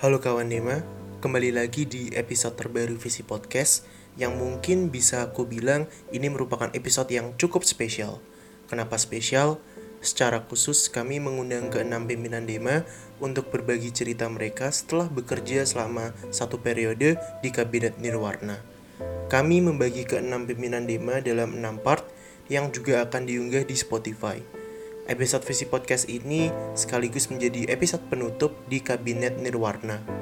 Halo kawan Dema, kembali lagi di episode terbaru Visi Podcast yang mungkin bisa aku bilang ini merupakan episode yang cukup spesial. Kenapa spesial? Secara khusus kami mengundang ke enam pimpinan Dema untuk berbagi cerita mereka setelah bekerja selama satu periode di Kabinet Nirwarna. Kami membagi ke enam pimpinan Dema dalam enam part yang juga akan diunggah di Spotify. Episode Visi Podcast ini sekaligus menjadi episode penutup di Kabinet Nirwarna.